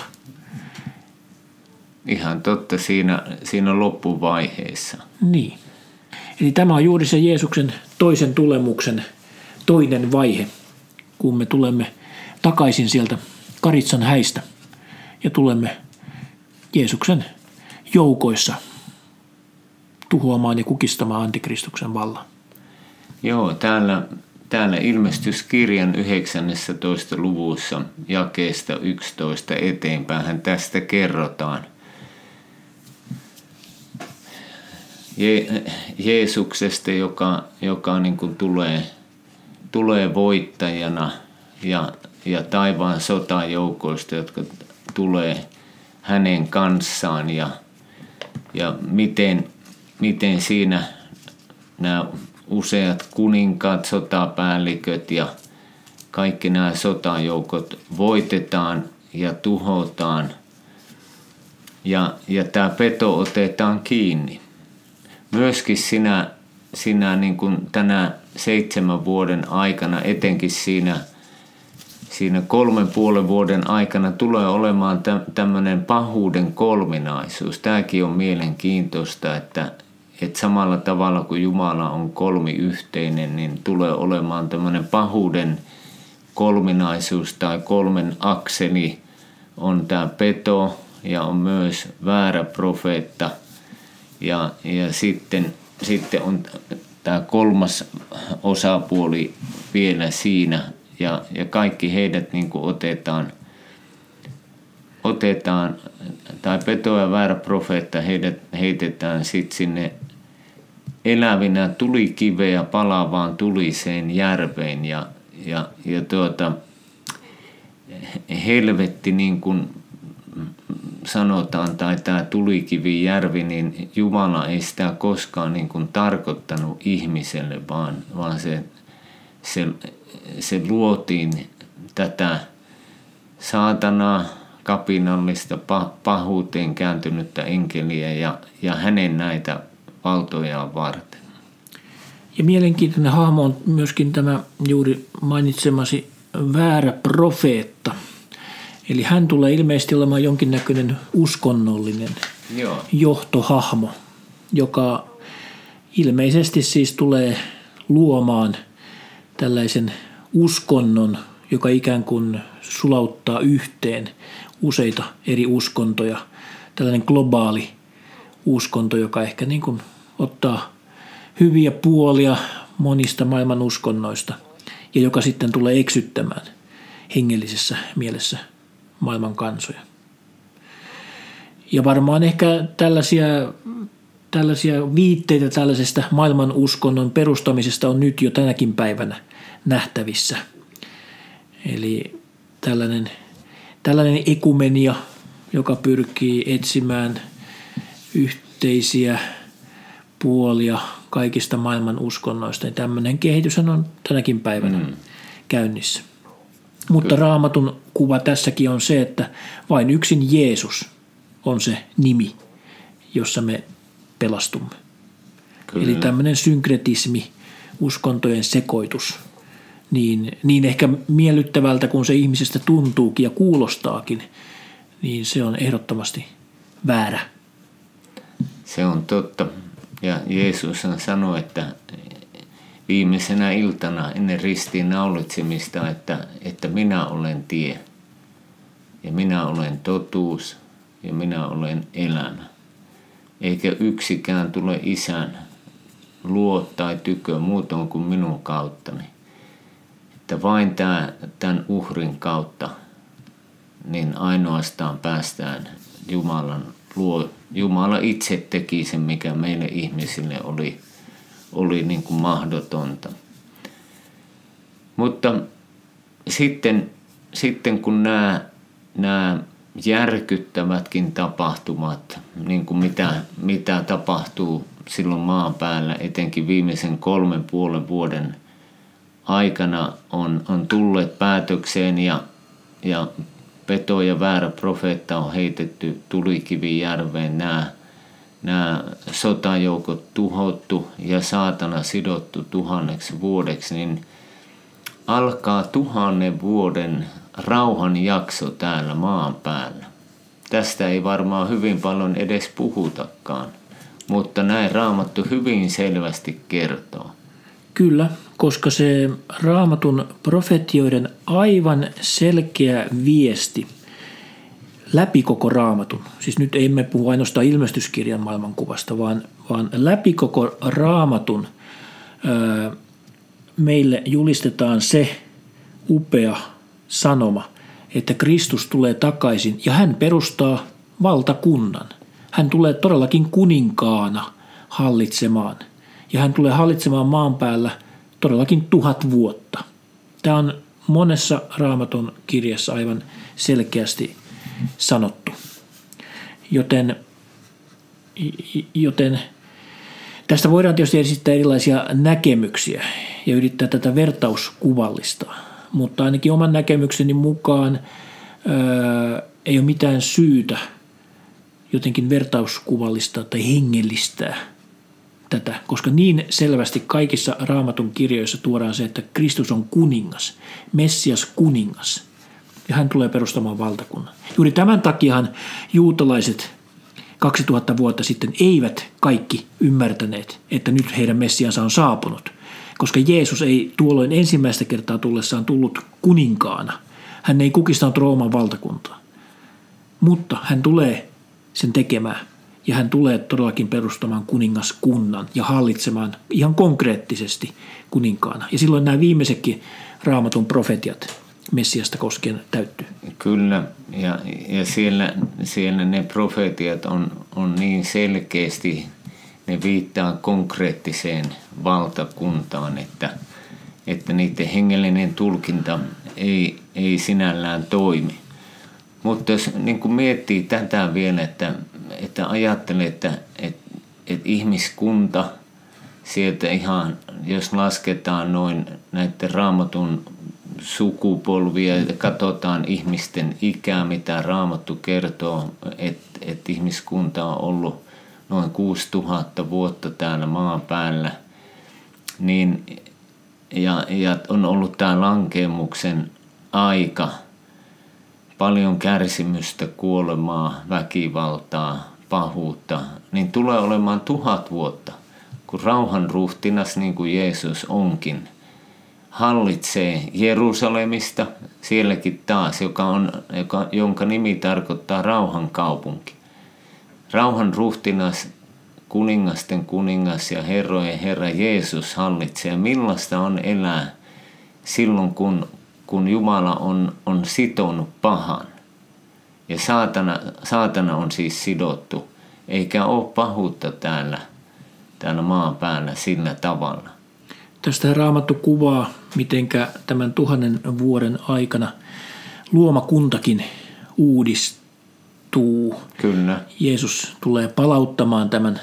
Ihan totta siinä, siinä loppuvaiheessa. Niin. Eli tämä on juuri se Jeesuksen toisen tulemuksen toinen vaihe, kun me tulemme takaisin sieltä Karitsan häistä ja tulemme Jeesuksen joukoissa tuhoamaan ja kukistamaan antikristuksen vallan. Joo, täällä, täällä ilmestyskirjan 19. luvussa jakeesta 11 eteenpäin tästä kerrotaan. Je, Jeesuksesta, joka, joka niin kuin tulee, tulee voittajana ja, ja taivaan sotajoukoista, jotka tulee hänen kanssaan ja, ja miten, miten siinä nämä useat kuninkaat, sotapäälliköt ja kaikki nämä sotajoukot voitetaan ja tuhotaan ja, ja tämä peto otetaan kiinni. Myöskin sinä, sinä niin kuin tänä seitsemän vuoden aikana, etenkin siinä, siinä kolmen puolen vuoden aikana tulee olemaan tämmöinen pahuuden kolminaisuus. Tämäkin on mielenkiintoista, että, että samalla tavalla kuin Jumala on kolmiyhteinen, niin tulee olemaan tämmöinen pahuuden kolminaisuus tai kolmen akseli on tämä peto ja on myös väärä profeetta. Ja, ja sitten, sitten on tämä kolmas osapuoli vielä siinä. Ja, ja kaikki heidät niin kuin otetaan, otetaan, tai peto ja väärä profeetta heidät heitetään sitten sinne elävinä tulikiveä palavaan tuliseen järveen ja, ja, ja tuota, helvetti niin kuin sanotaan, tai tämä järvi, niin Jumala ei sitä koskaan niin kuin tarkoittanut ihmiselle, vaan, vaan se, se, se luotiin tätä saatanaa, kapinallista, pahuuteen kääntynyttä enkeliä ja, ja hänen näitä valtojaan varten. Ja mielenkiintoinen hahmo on myöskin tämä juuri mainitsemasi väärä profeetta. Eli hän tulee ilmeisesti olemaan jonkinnäköinen uskonnollinen Joo. johtohahmo, joka ilmeisesti siis tulee luomaan tällaisen uskonnon, joka ikään kuin sulauttaa yhteen useita eri uskontoja. Tällainen globaali uskonto, joka ehkä niin kuin ottaa hyviä puolia monista maailman uskonnoista ja joka sitten tulee eksyttämään hengellisessä mielessä maailman kansoja. Ja varmaan ehkä tällaisia, tällaisia viitteitä tällaisesta maailman uskonnon perustamisesta on nyt jo tänäkin päivänä nähtävissä. Eli tällainen, tällainen ekumenia, joka pyrkii etsimään yhteisiä puolia kaikista maailman uskonnoista. Ja tämmöinen kehitys on tänäkin päivänä mm. käynnissä. Mutta Kyllä. raamatun kuva tässäkin on se, että vain yksin Jeesus on se nimi, jossa me pelastumme. Kyllä. Eli tämmöinen synkretismi, uskontojen sekoitus, niin, niin ehkä miellyttävältä kuin se ihmisestä tuntuukin ja kuulostaakin, niin se on ehdottomasti väärä. Se on totta. Ja Jeesus sanoi, että viimeisenä iltana ennen ristiin naulitsemista, että, että minä olen tie ja minä olen totuus ja minä olen elämä. Eikä yksikään tule isän luo tai tykö muutoin kuin minun kauttani. Että vain tämä, tämän uhrin kautta niin ainoastaan päästään Jumalan luo. Jumala itse teki sen, mikä meille ihmisille oli oli niin kuin mahdotonta. Mutta sitten, sitten kun nämä, nämä järkyttävätkin tapahtumat, niin kuin mitä, mitä tapahtuu silloin maan päällä, etenkin viimeisen kolmen puolen vuoden aikana on, on tulleet päätökseen ja, ja peto ja väärä profeetta on heitetty tulikivijärveen. Nämä, nämä sotajoukot tuhottu ja saatana sidottu tuhanneksi vuodeksi, niin alkaa tuhannen vuoden rauhan jakso täällä maan päällä. Tästä ei varmaan hyvin paljon edes puhutakaan, mutta näin raamattu hyvin selvästi kertoo. Kyllä, koska se raamatun profetioiden aivan selkeä viesti läpi koko raamatun, siis nyt emme puhu ainoastaan ilmestyskirjan maailmankuvasta, vaan, vaan läpi koko raamatun ää, meille julistetaan se upea sanoma, että Kristus tulee takaisin ja hän perustaa valtakunnan. Hän tulee todellakin kuninkaana hallitsemaan – ja hän tulee hallitsemaan maan päällä todellakin tuhat vuotta. Tämä on monessa raamaton kirjassa aivan selkeästi sanottu. Joten, joten tästä voidaan tietysti esittää erilaisia näkemyksiä ja yrittää tätä vertauskuvallistaa. Mutta ainakin oman näkemykseni mukaan ää, ei ole mitään syytä jotenkin vertauskuvallista tai hengellistää – tätä, koska niin selvästi kaikissa raamatun kirjoissa tuodaan se, että Kristus on kuningas, Messias kuningas, ja hän tulee perustamaan valtakunnan. Juuri tämän takiahan juutalaiset 2000 vuotta sitten eivät kaikki ymmärtäneet, että nyt heidän Messiansa on saapunut, koska Jeesus ei tuolloin ensimmäistä kertaa tullessaan tullut kuninkaana. Hän ei kukistanut Rooman valtakuntaa, mutta hän tulee sen tekemään ja hän tulee todellakin perustamaan kuningaskunnan ja hallitsemaan ihan konkreettisesti kuninkaana. Ja silloin nämä viimeisetkin raamatun profetiat Messiasta koskien täyttyy. Kyllä, ja, ja siellä, siellä ne profetiat on, on niin selkeästi, ne viittaa konkreettiseen valtakuntaan, että, että niiden hengellinen tulkinta ei, ei sinällään toimi. Mutta jos niin kuin miettii tätä vielä, että että ajattelen, että, että, että ihmiskunta sieltä ihan, jos lasketaan noin näiden raamatun sukupolvia ja katsotaan ihmisten ikää, mitä raamattu kertoo, että, että ihmiskunta on ollut noin 6000 vuotta täällä maan päällä, niin, ja, ja on ollut tämä lankemuksen aika – paljon kärsimystä, kuolemaa, väkivaltaa, pahuutta, niin tulee olemaan tuhat vuotta, kun rauhan ruhtinas, niin kuin Jeesus onkin, hallitsee Jerusalemista, sielläkin taas, joka on, joka, jonka nimi tarkoittaa rauhan kaupunki. Rauhan ruhtinas, kuningasten kuningas ja herrojen herra Jeesus hallitsee. Millaista on elää silloin, kun kun Jumala on, on sitonut pahan. Ja saatana, saatana on siis sidottu, eikä ole pahuutta täällä, täällä maan päällä sillä tavalla. Tästä raamattu kuvaa, mitenkä tämän tuhannen vuoden aikana luomakuntakin uudistuu. Kyllä. Jeesus tulee palauttamaan tämän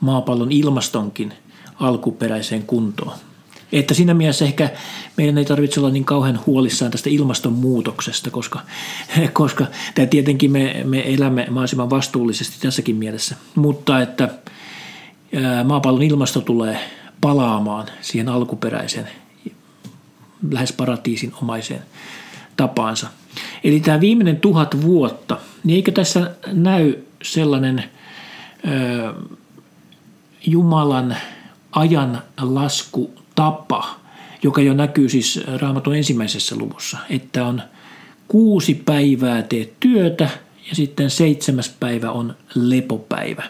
maapallon ilmastonkin alkuperäiseen kuntoon. Että siinä mielessä ehkä meidän ei tarvitse olla niin kauhean huolissaan tästä ilmastonmuutoksesta, koska, <laughs> koska tämä tietenkin me, me elämme mahdollisimman vastuullisesti tässäkin mielessä. Mutta että maapallon ilmasto tulee palaamaan siihen alkuperäiseen, lähes paratiisin omaiseen tapaansa. Eli tämä viimeinen tuhat vuotta, niin eikö tässä näy sellainen ö, Jumalan ajan lasku tapa, joka jo näkyy siis Raamatun ensimmäisessä luvussa, että on kuusi päivää teet työtä ja sitten seitsemäs päivä on lepopäivä.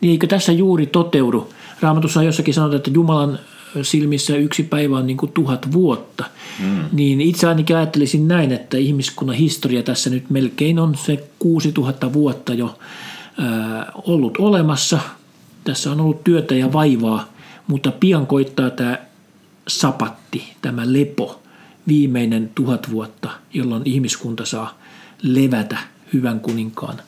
Niin eikö tässä juuri toteudu? Raamatussa on jossakin sanotaan, että Jumalan silmissä yksi päivä on niin kuin tuhat vuotta. Mm. Niin itse ainakin ajattelisin näin, että ihmiskunnan historia tässä nyt melkein on se 6000 vuotta jo ollut olemassa. Tässä on ollut työtä ja vaivaa, mutta pian koittaa tämä sapatti, tämä lepo, viimeinen tuhat vuotta, jolloin ihmiskunta saa levätä hyvän kuninkaan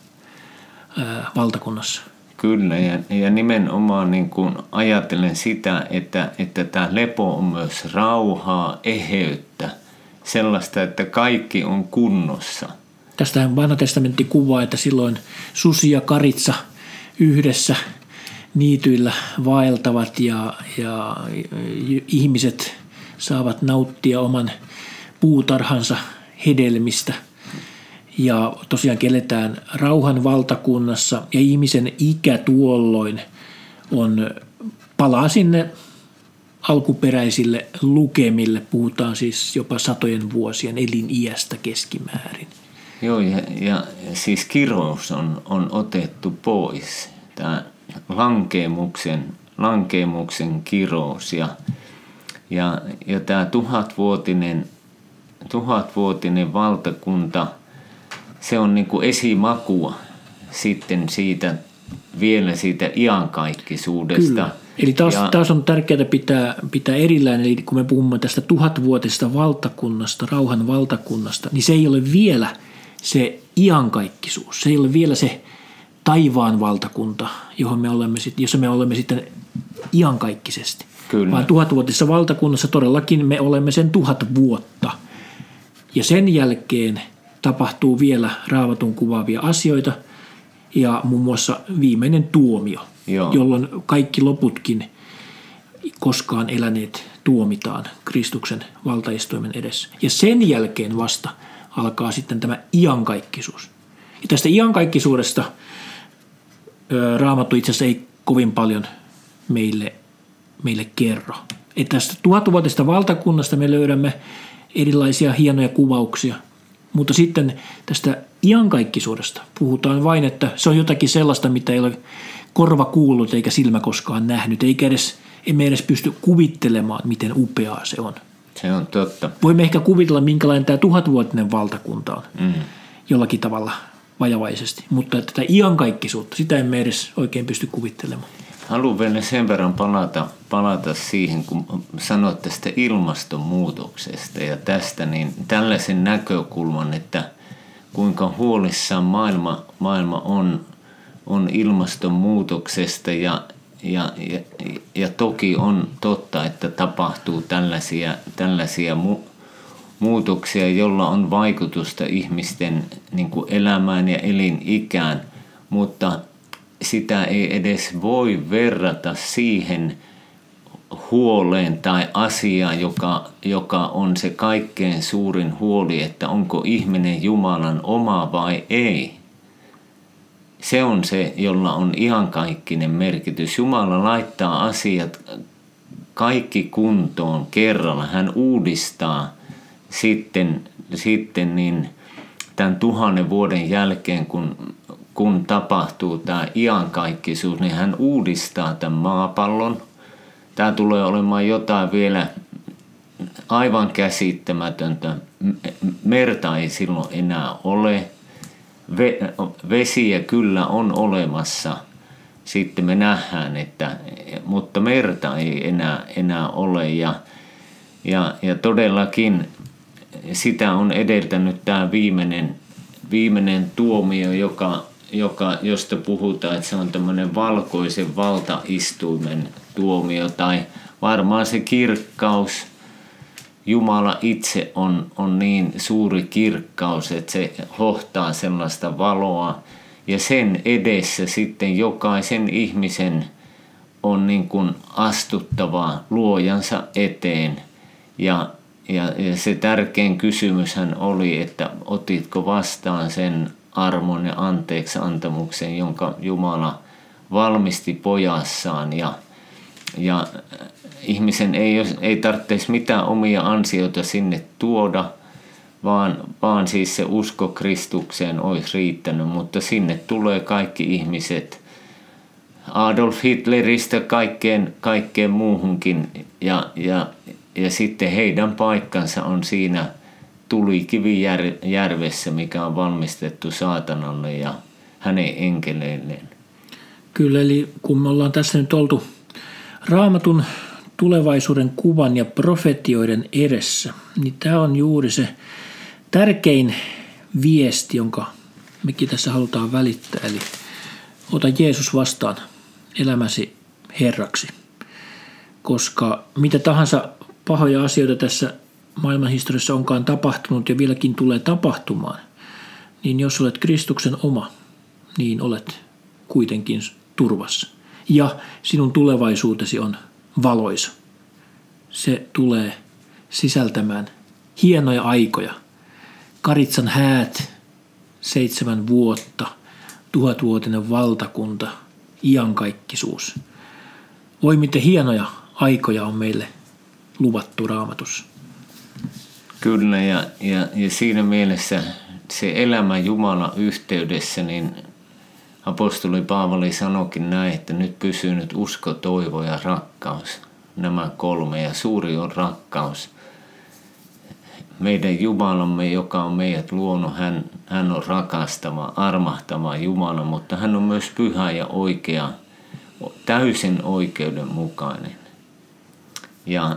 ää, valtakunnassa. Kyllä, ja, ja nimenomaan niin kuin ajattelen sitä, että, että tämä lepo on myös rauhaa, eheyttä, sellaista, että kaikki on kunnossa. Tästä vanha testamentti kuvaa, että silloin susi ja karitsa yhdessä niityillä vaeltavat ja, ja ihmiset saavat nauttia oman puutarhansa hedelmistä – ja tosiaan keletään rauhan valtakunnassa ja ihmisen ikä tuolloin on, palaa sinne alkuperäisille lukemille. Puhutaan siis jopa satojen vuosien eliniästä keskimäärin. Joo, ja, ja siis kirous on, on otettu pois. Tämä lankeemuksen, lankeemuksen kirous ja, ja, ja tämä tuhatvuotinen, tuhatvuotinen valtakunta – se on niin kuin esimakua sitten siitä vielä siitä iankaikkisuudesta. Kyllä. Eli taas, ja, taas on tärkeää pitää, pitää erillään, eli kun me puhumme tästä tuhatvuotisesta valtakunnasta, rauhan valtakunnasta, niin se ei ole vielä se iankaikkisuus. Se ei ole vielä se taivaan valtakunta, johon me olemme, jossa me olemme sitten iankaikkisesti. Kyllä. Vaan tuhatvuotisessa valtakunnassa todellakin me olemme sen tuhat vuotta. Ja sen jälkeen – tapahtuu vielä raavatun kuvaavia asioita ja muun muassa viimeinen tuomio, Joo. jolloin kaikki loputkin koskaan eläneet tuomitaan Kristuksen valtaistuimen edessä. Ja sen jälkeen vasta alkaa sitten tämä iankaikkisuus. Ja tästä iankaikkisuudesta Raamattu itse asiassa ei kovin paljon meille, meille kerro. Että tästä tuhatvuotisesta valtakunnasta me löydämme erilaisia hienoja kuvauksia, mutta sitten tästä iankaikkisuudesta puhutaan vain, että se on jotakin sellaista, mitä ei ole korva kuullut eikä silmä koskaan nähnyt, eikä edes, emme edes pysty kuvittelemaan, miten upeaa se on. Se on totta. Voimme ehkä kuvitella, minkälainen tämä tuhatvuotinen valtakunta on mm. jollakin tavalla vajavaisesti, mutta tätä iankaikkisuutta, sitä emme edes oikein pysty kuvittelemaan. Haluan vielä sen verran palata, palata siihen, kun sanoit tästä ilmastonmuutoksesta ja tästä, niin tällaisen näkökulman, että kuinka huolissaan maailma, maailma on, on ilmastonmuutoksesta ja, ja, ja, ja toki on totta, että tapahtuu tällaisia, tällaisia mu, muutoksia, jolla on vaikutusta ihmisten niin elämään ja elinikään, mutta sitä ei edes voi verrata siihen huoleen tai asiaan, joka, joka on se kaikkein suurin huoli, että onko ihminen Jumalan oma vai ei. Se on se, jolla on ihan kaikkinen merkitys. Jumala laittaa asiat kaikki kuntoon kerralla. Hän uudistaa sitten, sitten niin tämän tuhannen vuoden jälkeen, kun kun tapahtuu tämä iankaikkisuus, niin hän uudistaa tämän maapallon. Tämä tulee olemaan jotain vielä aivan käsittämätöntä. Merta ei silloin enää ole. Vesiä kyllä on olemassa. Sitten me nähdään, että, mutta merta ei enää, enää ole. Ja, ja, ja todellakin sitä on edeltänyt tämä viimeinen, viimeinen tuomio, joka joka, josta puhutaan, että se on tämmöinen valkoisen valtaistuimen tuomio tai varmaan se kirkkaus, Jumala itse on, on niin suuri kirkkaus, että se hohtaa sellaista valoa. Ja sen edessä sitten jokaisen ihmisen on niin kuin astuttava luojansa eteen. Ja, ja, ja se tärkein kysymyshän oli, että otitko vastaan sen armon ja anteeksi antamuksen, jonka Jumala valmisti pojassaan. Ja, ja ihmisen ei, ei tarvitsisi mitään omia ansioita sinne tuoda, vaan, vaan siis se usko Kristukseen olisi riittänyt, mutta sinne tulee kaikki ihmiset. Adolf Hitleristä kaikkeen, kaikkeen muuhunkin. Ja, ja, ja sitten heidän paikkansa on siinä – tuli kivijärvessä, mikä on valmistettu saatanalle ja hänen enkeleilleen. Kyllä, eli kun me ollaan tässä nyt oltu raamatun tulevaisuuden kuvan ja profetioiden edessä, niin tämä on juuri se tärkein viesti, jonka mekin tässä halutaan välittää. Eli ota Jeesus vastaan elämäsi Herraksi. Koska mitä tahansa pahoja asioita tässä maailmanhistoriassa onkaan tapahtunut ja vieläkin tulee tapahtumaan, niin jos olet Kristuksen oma, niin olet kuitenkin turvassa. Ja sinun tulevaisuutesi on valoisa. Se tulee sisältämään hienoja aikoja. Karitsan häät, seitsemän vuotta, tuhatvuotinen valtakunta, iankaikkisuus. Voi miten hienoja aikoja on meille luvattu raamatussa. Kyllä, ja, ja, ja siinä mielessä se elämä Jumalan yhteydessä, niin apostoli Paavali sanokin näin, että nyt pysyy nyt usko, toivo ja rakkaus. Nämä kolme, ja suuri on rakkaus. Meidän Jumalamme, joka on meidät luonut, hän, hän on rakastava, armahtava Jumala, mutta hän on myös pyhä ja oikea, täysin oikeudenmukainen. Ja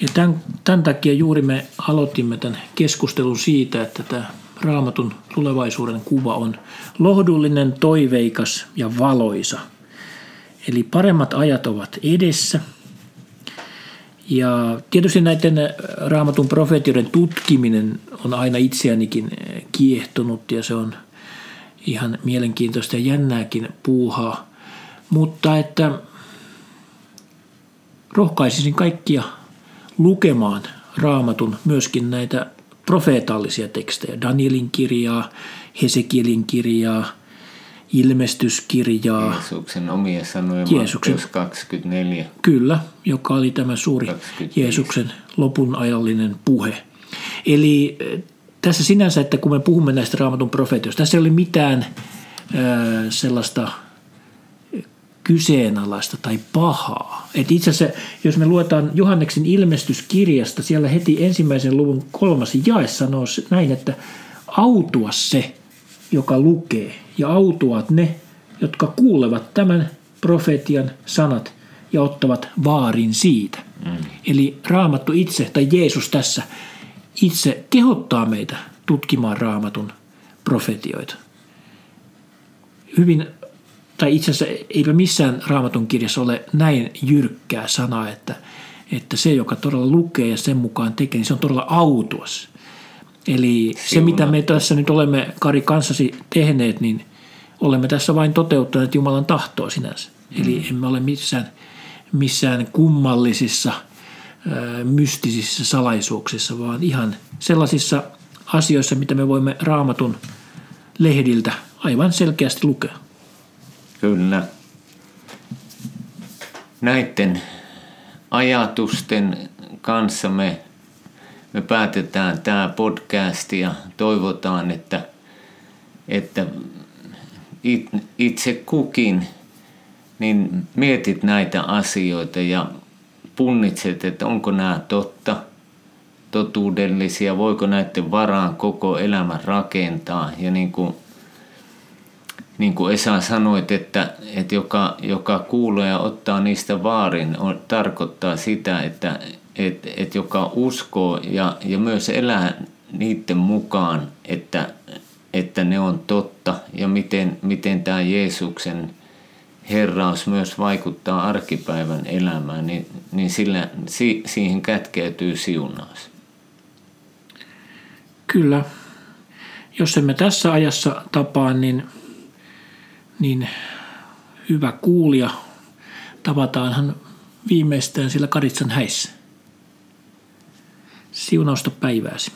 ja tämän, tämän takia juuri me aloitimme tämän keskustelun siitä, että tämä raamatun tulevaisuuden kuva on lohdullinen, toiveikas ja valoisa. Eli paremmat ajat ovat edessä. Ja tietysti näiden raamatun profeetioiden tutkiminen on aina itseänikin kiehtonut ja se on ihan mielenkiintoista ja jännääkin puuhaa. Mutta että rohkaisisin kaikkia lukemaan raamatun myöskin näitä profeetallisia tekstejä, Danielin kirjaa, Hesekielin kirjaa, ilmestyskirjaa. Jeesuksen omia sanoja, Jeesuksen, 24. Kyllä, joka oli tämä suuri 25. Jeesuksen lopun ajallinen puhe. Eli eh, tässä sinänsä, että kun me puhumme näistä raamatun profeetioista, tässä ei ole mitään äh, sellaista – kyseenalaista tai pahaa. Et itse asiassa, jos me luetaan Johanneksen ilmestyskirjasta, siellä heti ensimmäisen luvun kolmas jae sanoo näin, että autua se, joka lukee, ja autuat ne, jotka kuulevat tämän profetian sanat ja ottavat vaarin siitä. Mm. Eli raamattu itse, tai Jeesus tässä, itse kehottaa meitä tutkimaan raamatun profetioita. Hyvin tai itse asiassa eipä missään raamatun kirjassa ole näin jyrkkää sanaa, että, että se, joka todella lukee ja sen mukaan tekee, niin se on todella autuas. Eli Siuna. se, mitä me tässä nyt olemme Kari kanssasi tehneet, niin olemme tässä vain toteuttaneet Jumalan tahtoa sinänsä. Mm. Eli emme ole missään, missään kummallisissa, mystisissä salaisuuksissa, vaan ihan sellaisissa asioissa, mitä me voimme raamatun lehdiltä aivan selkeästi lukea. Kyllä. Näiden ajatusten kanssa me, me päätetään tämä podcast ja toivotaan, että, että itse kukin niin mietit näitä asioita ja punnitset, että onko nämä totta, totuudellisia, voiko näiden varaan koko elämän rakentaa. Ja niin kuin niin kuin Esa sanoit, että, että joka, joka kuulee ja ottaa niistä vaarin, on, tarkoittaa sitä, että että että joka uskoo ja, ja myös elää niiden mukaan, että, että ne on totta ja miten, miten tämä Jeesuksen herraus myös vaikuttaa arkipäivän elämään, niin, niin sillä, si, siihen kätkeytyy siunaus. Kyllä. Jos emme tässä ajassa tapaa, niin – niin hyvä kuulija, tavataanhan viimeistään sillä Karitsan häissä. Siunausta päivääsi.